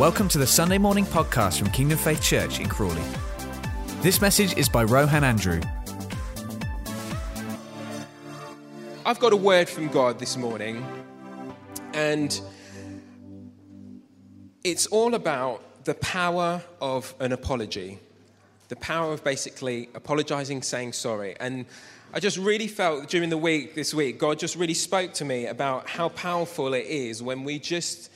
Welcome to the Sunday morning podcast from Kingdom Faith Church in Crawley. This message is by Rohan Andrew. I've got a word from God this morning, and it's all about the power of an apology. The power of basically apologizing, saying sorry. And I just really felt during the week, this week, God just really spoke to me about how powerful it is when we just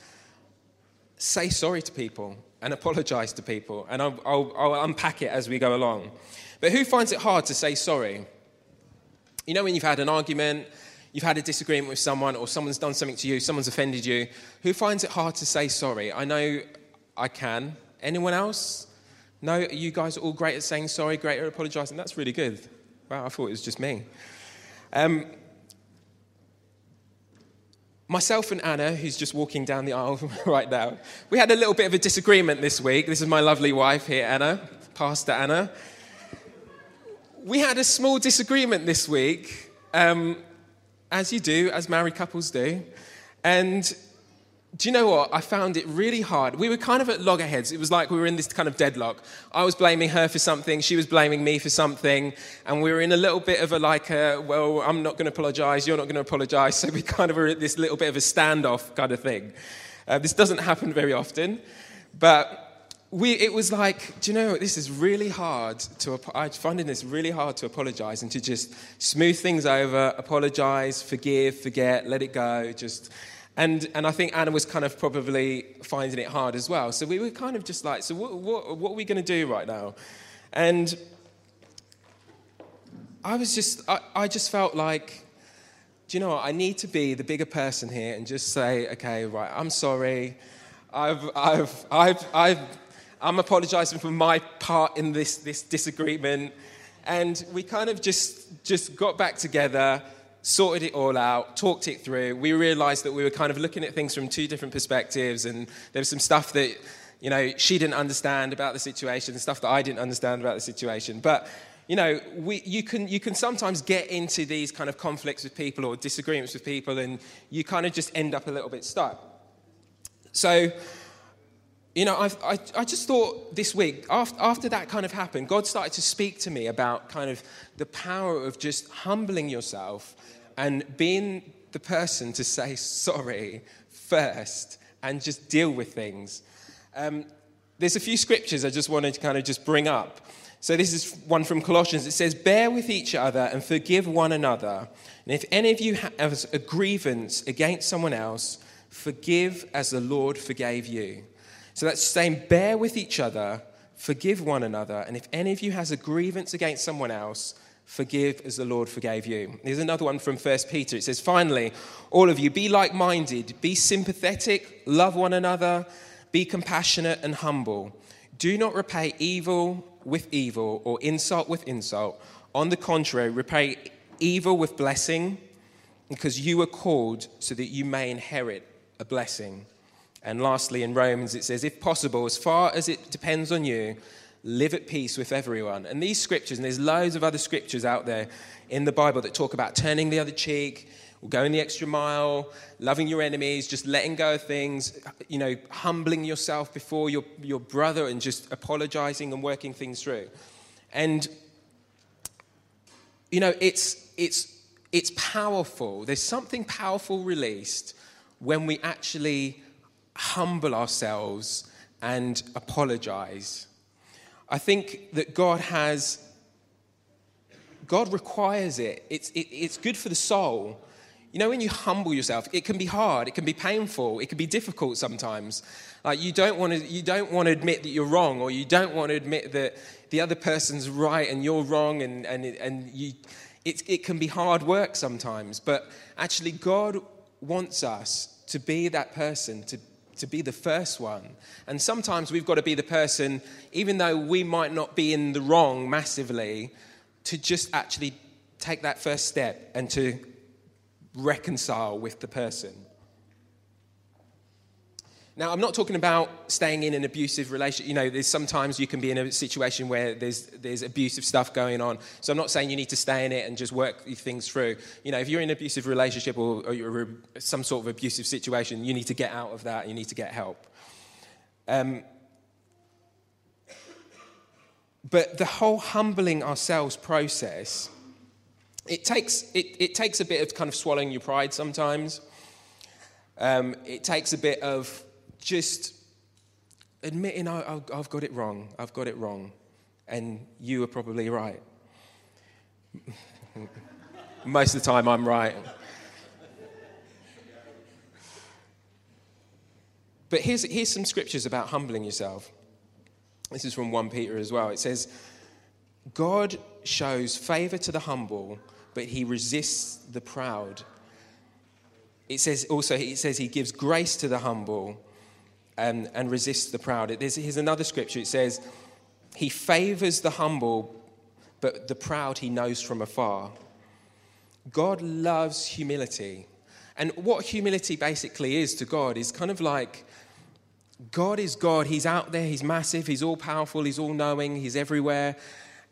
say sorry to people and apologize to people. And I'll, I'll, I'll, unpack it as we go along. But who finds it hard to say sorry? You know, when you've had an argument, you've had a disagreement with someone, or someone's done something to you, someone's offended you, who finds it hard to say sorry? I know I can. Anyone else? No, you guys are all great at saying sorry, great at apologizing. That's really good. Wow, I thought it was just me. Um, Myself and Anna, who's just walking down the aisle right now, we had a little bit of a disagreement this week. This is my lovely wife here, Anna, Pastor Anna. We had a small disagreement this week, um, as you do, as married couples do. And do you know what? I found it really hard. We were kind of at loggerheads. It was like we were in this kind of deadlock. I was blaming her for something, she was blaming me for something, and we were in a little bit of a like, a, well, I'm not going to apologize, you're not going to apologize. So we kind of were at this little bit of a standoff kind of thing. Uh, this doesn't happen very often, but we, it was like, do you know, this is really hard to, I'm finding this really hard to apologize and to just smooth things over, apologize, forgive, forget, let it go, just and, and I think Anna was kind of probably finding it hard as well. So we were kind of just like, so what, what, what are we going to do right now? And I was just, I, I just felt like, do you know what? I need to be the bigger person here and just say, okay, right, I'm sorry. I've, I've, I've, I've, I'm apologizing for my part in this, this disagreement. And we kind of just, just got back together sorted it all out, talked it through. We realized that we were kind of looking at things from two different perspectives, and there was some stuff that, you know, she didn't understand about the situation, stuff that I didn't understand about the situation. But, you know, we, you, can, you can sometimes get into these kind of conflicts with people or disagreements with people, and you kind of just end up a little bit stuck. So, you know, I, I, I, just thought this week, after, after that kind of happened, God started to speak to me about kind of the power of just humbling yourself and being the person to say sorry first and just deal with things. Um, there's a few scriptures I just wanted to kind of just bring up. So this is one from Colossians. It says, Bear with each other and forgive one another. And if any of you has a grievance against someone else, forgive as the Lord forgave you. So that's saying, Bear with each other, forgive one another. And if any of you has a grievance against someone else, Forgive as the Lord forgave you. There's another one from 1 Peter. It says, Finally, all of you, be like minded, be sympathetic, love one another, be compassionate and humble. Do not repay evil with evil or insult with insult. On the contrary, repay evil with blessing, because you were called so that you may inherit a blessing. And lastly, in Romans, it says, If possible, as far as it depends on you, live at peace with everyone. And these scriptures, and there's loads of other scriptures out there in the Bible that talk about turning the other cheek, going the extra mile, loving your enemies, just letting go of things, you know, humbling yourself before your, your brother and just apologizing and working things through. And, you know, it's, it's, it's powerful. There's something powerful released when we actually humble ourselves and apologize I think that God has, God requires it. It's, it, it's good for the soul. You know, when you humble yourself, it can be hard, it can be painful, it can be difficult sometimes. Like you don't want to, you don't want to admit that you're wrong, or you don't want to admit that the other person's right and you're wrong, and, and, and you, it, it can be hard work sometimes. But actually, God wants us to be that person, to to be the first one. And sometimes we've got to be the person, even though we might not be in the wrong massively, to just actually take that first step and to reconcile with the person. Now, I'm not talking about staying in an abusive relationship. You know, there's sometimes you can be in a situation where there's, there's abusive stuff going on. So I'm not saying you need to stay in it and just work these things through. You know, if you're in an abusive relationship or, or you're some sort of abusive situation, you need to get out of that. You need to get help. Um, but the whole humbling ourselves process, it takes, it, it takes a bit of kind of swallowing your pride sometimes. Um, it takes a bit of just admitting, I, I've got it wrong, I've got it wrong, and you are probably right. Most of the time, I'm right. But here's, here's some scriptures about humbling yourself. This is from 1 Peter as well. It says, God shows favor to the humble, but he resists the proud. It says also, it says he gives grace to the humble Um, and, and resists the proud. There's, here's another scripture. It says, he favors the humble, but the proud he knows from afar. God loves humility. And what humility basically is to God is kind of like God is God. He's out there, He's massive, He's all powerful, He's all knowing, He's everywhere.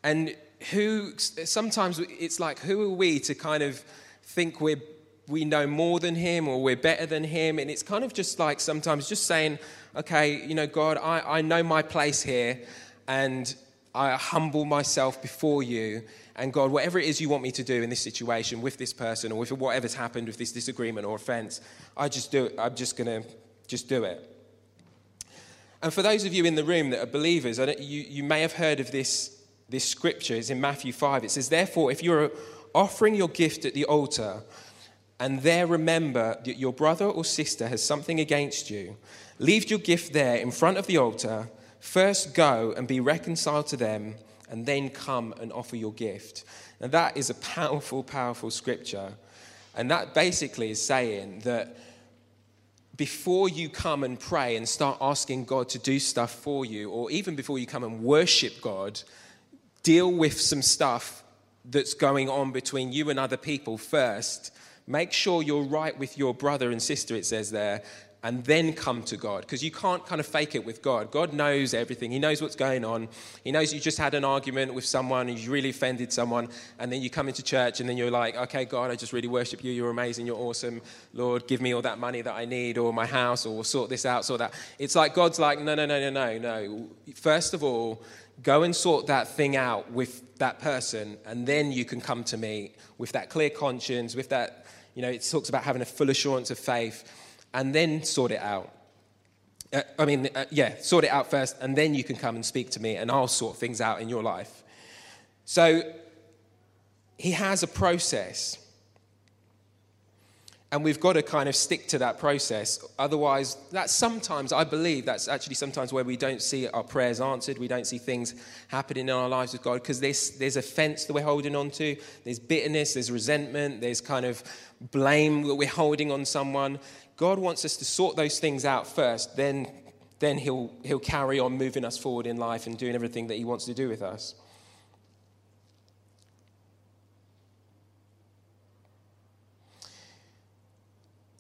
And who, sometimes it's like, who are we to kind of think we're, we know more than Him or we're better than Him? And it's kind of just like sometimes just saying, okay, you know, God, I, I know my place here and I humble myself before you. And God, whatever it is you want me to do in this situation with this person or with whatever's happened with this disagreement or offense, I just do it. I'm just going to just do it. And for those of you in the room that are believers, you, you may have heard of this, this scripture. It's in Matthew 5. It says, Therefore, if you're offering your gift at the altar, and there remember that your brother or sister has something against you, leave your gift there in front of the altar. First go and be reconciled to them, and then come and offer your gift. Now, that is a powerful, powerful scripture. And that basically is saying that before you come and pray and start asking God to do stuff for you, or even before you come and worship God, deal with some stuff that's going on between you and other people first. Make sure you're right with your brother and sister, it says there, and then come to God. Because you can't kind of fake it with God. God knows everything, He knows what's going on. He knows you just had an argument with someone and you really offended someone, and then you come into church and then you're like, okay, God, I just really worship you. You're amazing. You're awesome. Lord, give me all that money that I need, or my house, or sort this out, sort that. It's like God's like, no, no, no, no, no, no. First of all, go and sort that thing out with that person, and then you can come to me with that clear conscience, with that, you know, it talks about having a full assurance of faith and then sort it out. Uh, I mean, uh, yeah, sort it out first, and then you can come and speak to me, and I'll sort things out in your life. So he has a process. And we've got to kind of stick to that process. Otherwise, that's sometimes, I believe, that's actually sometimes where we don't see our prayers answered. We don't see things happening in our lives with God because there's, there's offense that we're holding on to, there's bitterness, there's resentment, there's kind of blame that we're holding on someone. God wants us to sort those things out first, then, then he'll, he'll carry on moving us forward in life and doing everything that He wants to do with us.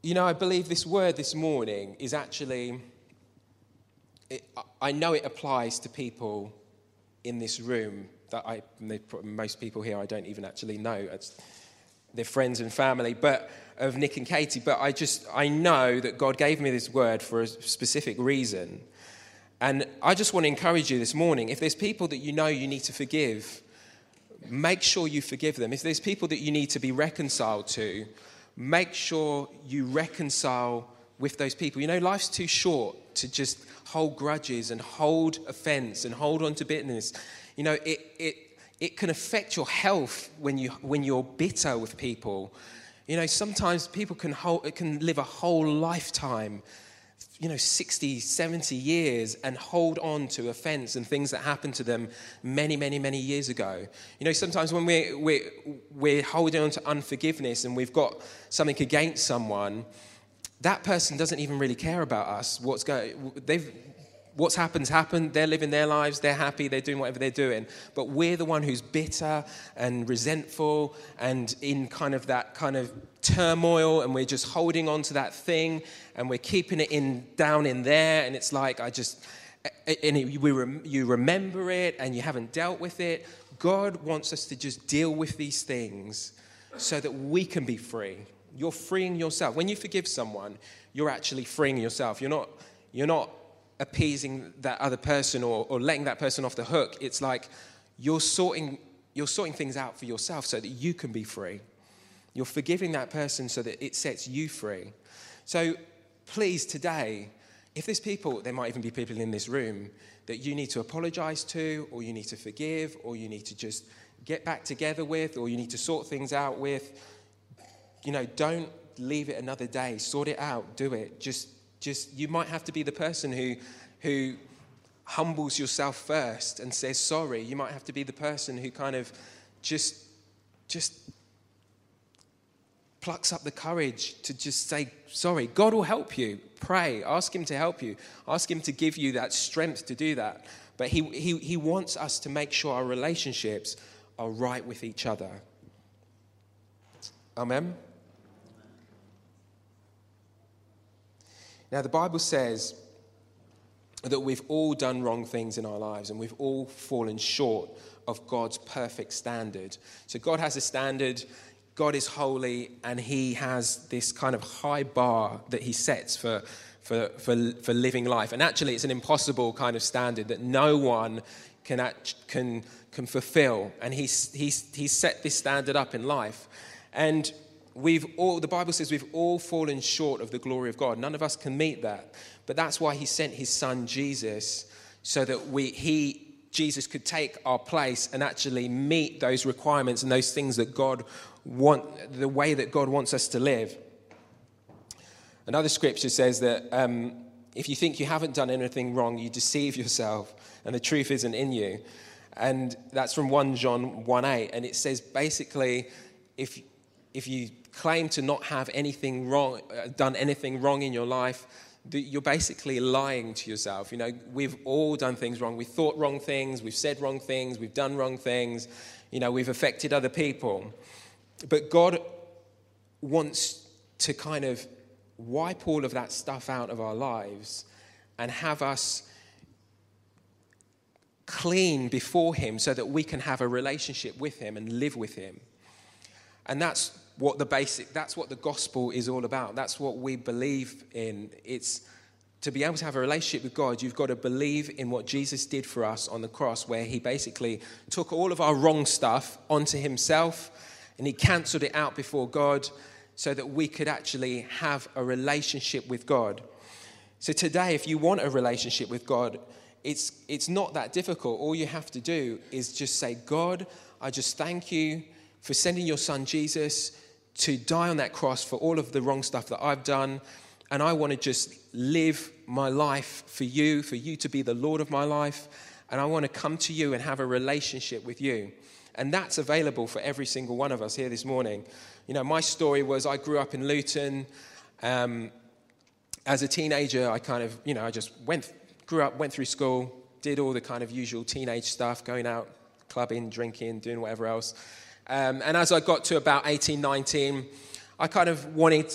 You know, I believe this word this morning is actually, it, I know it applies to people in this room that I, most people here I don't even actually know. It's, they're friends and family, but of Nick and Katie, but I just, I know that God gave me this word for a specific reason. And I just want to encourage you this morning if there's people that you know you need to forgive, make sure you forgive them. If there's people that you need to be reconciled to, make sure you reconcile with those people. You know, life's too short to just hold grudges and hold offense and hold on to bitterness. You know, it, it, it can affect your health when, you, when you're bitter with people you know, sometimes people can, hold, can live a whole lifetime, you know, 60, 70 years and hold on to offense and things that happened to them many, many, many years ago. You know, sometimes when we're, we're, we're holding on to unforgiveness and we've got something against someone, that person doesn't even really care about us. What's going, they've, what's happened's happened. They're living their lives. They're happy. They're doing whatever they're doing. But we're the one who's bitter and resentful and in kind of that kind of turmoil, and we're just holding on to that thing, and we're keeping it in down in there. And it's like I just, and it, we rem, you remember it, and you haven't dealt with it. God wants us to just deal with these things so that we can be free. You're freeing yourself. When you forgive someone, you're actually freeing yourself. You're not. You're not appeasing that other person or, or letting that person off the hook. It's like you're sorting, you're sorting things out for yourself so that you can be free. You're forgiving that person so that it sets you free. So please, today, if there's people, there might even be people in this room that you need to apologize to, or you need to forgive, or you need to just get back together with, or you need to sort things out with, you know, don't leave it another day. Sort it out. Do it. Just, just you might have to be the person who, who humbles yourself first and says sorry. You might have to be the person who kind of just, just plucks up the courage to just say sorry. God will help you. Pray. Ask Him to help you. Ask Him to give you that strength to do that. But He, he, he wants us to make sure our relationships are right with each other. Amen. Now, the Bible says that we've all done wrong things in our lives and we've all fallen short of God's perfect standard. So, God has a standard, God is holy, and He has this kind of high bar that He sets for, for, for, for living life. And actually, it's an impossible kind of standard that no one can, can, can fulfill. And he's, he's, he's set this standard up in life. And we've all, the Bible says we've all fallen short of the glory of God. None of us can meet that. But that's why he sent his son Jesus so that we, he, Jesus could take our place and actually meet those requirements and those things that God want, the way that God wants us to live. Another scripture says that um, if you think you haven't done anything wrong, you deceive yourself and the truth isn't in you. And that's from 1 John 1 8. And it says basically, if, if you claim to not have anything wrong, uh, done anything wrong in your life, you're basically lying to yourself. You know, we've all done things wrong. We've thought wrong things, we've said wrong things, we've done wrong things, you know, we've affected other people. But God wants to kind of wipe all of that stuff out of our lives and have us clean before Him so that we can have a relationship with Him and live with Him. And that's what the basic, that's what the gospel is all about. That's what we believe in. It's to be able to have a relationship with God, you've got to believe in what Jesus did for us on the cross, where He basically took all of our wrong stuff onto Himself and He cancelled it out before God so that we could actually have a relationship with God. So today, if you want a relationship with God, it's, it's not that difficult. All you have to do is just say, God, I just thank you for sending your son Jesus to die on that cross for all of the wrong stuff that I've done. And I want to just live my life for you, for you to be the Lord of my life. And I want to come to you and have a relationship with you. And that's available for every single one of us here this morning. You know, my story was I grew up in Luton. Um, as a teenager, I kind of, you know, I just went, grew up, went through school, did all the kind of usual teenage stuff, going out, clubbing, drinking, doing whatever else. Um, and as I got to about 18, 19, I kind of wanted,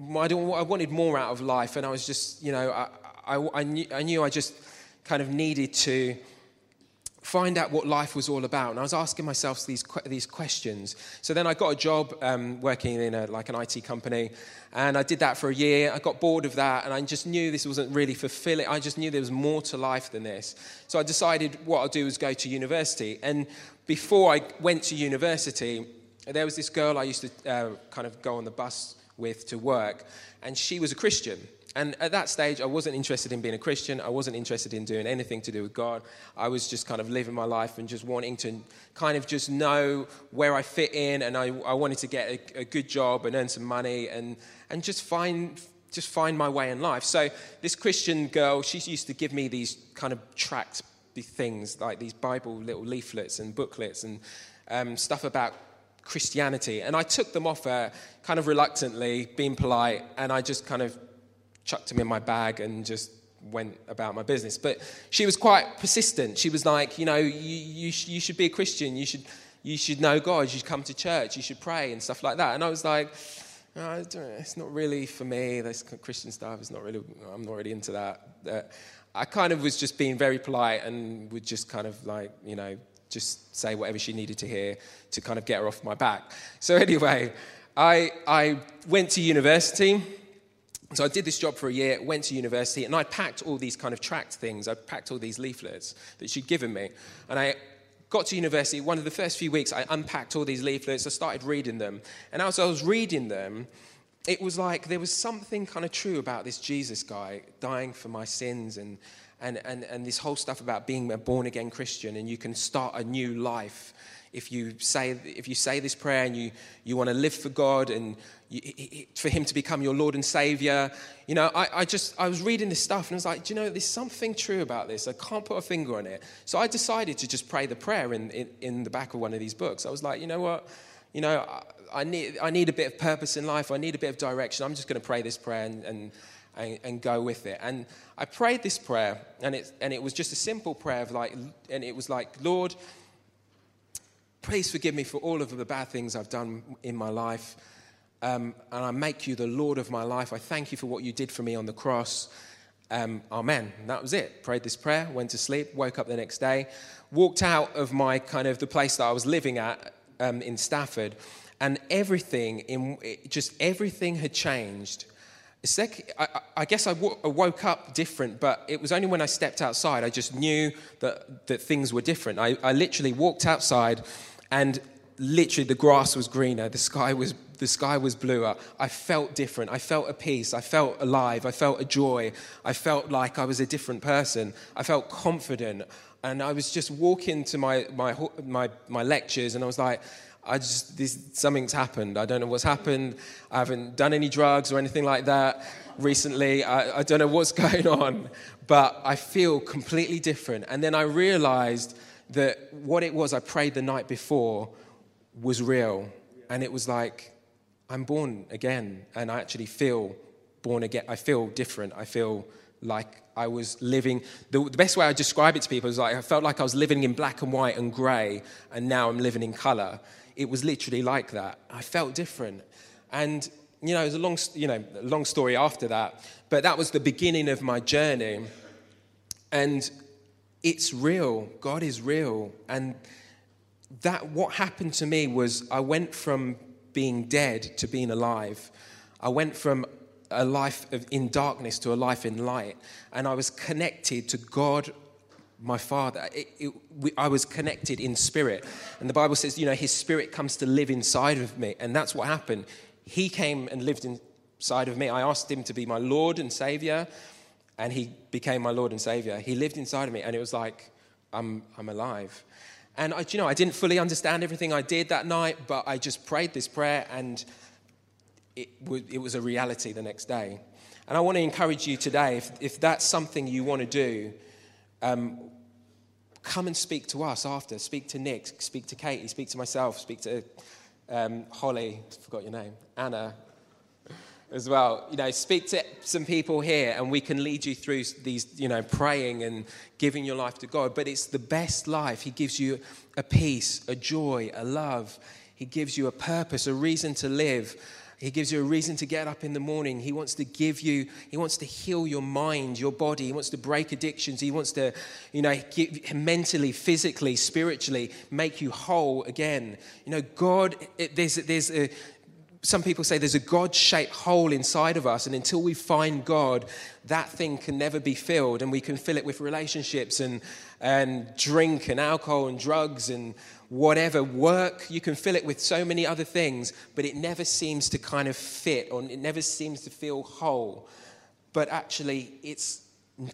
I, I wanted more out of life. And I was just, you know, I, I, I, knew, I knew I just kind of needed to find out what life was all about. And I was asking myself these, these questions. So then I got a job um, working in a, like an IT company, and I did that for a year. I got bored of that, and I just knew this wasn't really fulfilling. I just knew there was more to life than this. So I decided what I'll do is go to university. And before I went to university, there was this girl I used to uh, kind of go on the bus with to work, and she was a Christian. And at that stage, I wasn't interested in being a Christian. I wasn't interested in doing anything to do with God. I was just kind of living my life and just wanting to kind of just know where I fit in. And I, I wanted to get a, a good job and earn some money and, and just find just find my way in life. So this Christian girl, she used to give me these kind of things like these Bible little leaflets and booklets and um, stuff about Christianity. And I took them off her kind of reluctantly, being polite, and I just kind of chucked them in my bag and just went about my business. But she was quite persistent. She was like, you know, you, you, sh- you should be a Christian. You should, you should know God. You should come to church. You should pray and stuff like that. And I was like, no, it's not really for me. This Christian stuff is not really, I'm not really into that. Uh, I kind of was just being very polite and would just kind of like, you know, just say whatever she needed to hear to kind of get her off my back. So anyway, I, I went to university So I did this job for a year, went to university, and I packed all these kind of tract things. I packed all these leaflets that she'd given me. And I got to university, one of the first few weeks, I unpacked all these leaflets. I started reading them. And as I was reading them, it was like there was something kind of true about this Jesus guy dying for my sins and, and, and, and this whole stuff about being a born again Christian and you can start a new life if you say, if you say this prayer and you, you want to live for God and you, for Him to become your Lord and Savior. You know, I, I just, I was reading this stuff and I was like, do you know, there's something true about this. I can't put a finger on it. So I decided to just pray the prayer in, in, in the back of one of these books. I was like, you know what? You know, I, I need, I need a bit of purpose in life. I need a bit of direction. I'm just going to pray this prayer and, and and, and, go with it. And I prayed this prayer, and it, and it was just a simple prayer of like, and it was like, Lord, Please forgive me for all of the bad things I've done in my life. Um, and I make you the Lord of my life. I thank you for what you did for me on the cross. Um, amen. And that was it. Prayed this prayer, went to sleep, woke up the next day, walked out of my kind of the place that I was living at um, in Stafford, and everything in just everything had changed. Sec- I, I, guess I, w- I woke up different, but it was only when I stepped outside I just knew that, that things were different. I, I literally walked outside and literally the grass was greener, the sky was, the sky was bluer. I felt different. I felt a peace. I felt alive. I felt a joy. I felt like I was a different person. I felt confident. And I was just walking to my, my, my, my lectures and I was like, I just, this, something's happened. I don't know what's happened. I haven't done any drugs or anything like that recently. I, I don't know what's going on, but I feel completely different. And then I realized that what it was I prayed the night before was real. And it was like, I'm born again. And I actually feel born again. I feel different. I feel like I was living. The, the, best way I describe it to people is like I felt like I was living in black and white and grey, and now I'm living in colour. It was literally like that. I felt different. And, you know, it was a long, you know, long story after that, but that was the beginning of my journey. And it's real. God is real. And that what happened to me was I went from being dead to being alive. I went from a life of, in darkness to a life in light. And I was connected to God, my Father. It, it, we, I was connected in spirit. And the Bible says, you know, His Spirit comes to live inside of me. And that's what happened. He came and lived inside of me. I asked Him to be my Lord and Savior and he became my Lord and Savior. He lived inside of me, and it was like, I'm, I'm alive. And I, you know, I didn't fully understand everything I did that night, but I just prayed this prayer, and it, w- it was a reality the next day. And I want to encourage you today, if, if that's something you want to do, um, come and speak to us after. Speak to Nick, speak to Katie, speak to myself, speak to um, Holly, forgot your name, Anna, as well. You know, speak to some people here and we can lead you through these, you know, praying and giving your life to God. But it's the best life. He gives you a peace, a joy, a love. He gives you a purpose, a reason to live. He gives you a reason to get up in the morning. He wants to give you, he wants to heal your mind, your body. He wants to break addictions. He wants to, you know, give, mentally, physically, spiritually make you whole again. You know, God, it, there's, there's a, some people say there's a God shaped hole inside of us, and until we find God, that thing can never be filled, and we can fill it with relationships and, and drink and alcohol and drugs and whatever, work. You can fill it with so many other things, but it never seems to kind of fit, or it never seems to feel whole. But actually, it's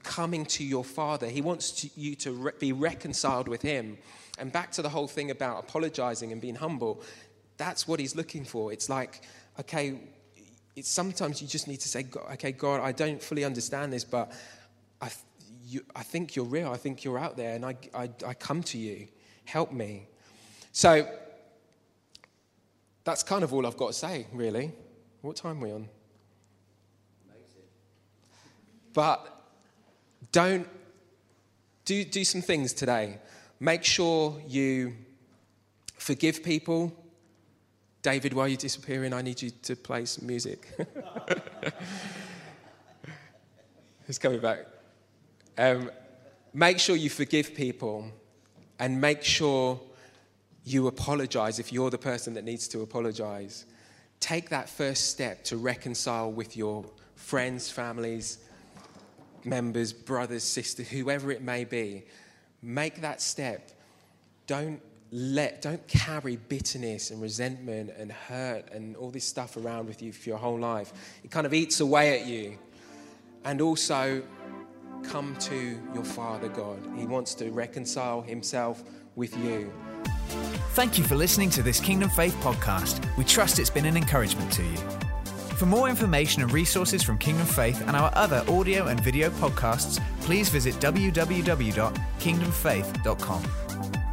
coming to your Father. He wants to, you to re- be reconciled with Him. And back to the whole thing about apologizing and being humble. That's what he's looking for. It's like, okay, it's sometimes you just need to say, okay, God, I don't fully understand this, but I, you, I think you're real. I think you're out there, and I, I, I come to you. Help me. So that's kind of all I've got to say, really. What time are we on? But don't do, do some things today. Make sure you forgive people David, while you're disappearing, I need you to play some music. He's coming back. Um, make sure you forgive people and make sure you apologize if you're the person that needs to apologize. Take that first step to reconcile with your friends, families, members, brothers, sisters, whoever it may be. Make that step. Don't let don't carry bitterness and resentment and hurt and all this stuff around with you for your whole life. It kind of eats away at you. And also come to your Father God. He wants to reconcile himself with you. Thank you for listening to this Kingdom Faith podcast. We trust it's been an encouragement to you. For more information and resources from Kingdom Faith and our other audio and video podcasts, please visit www.kingdomfaith.com.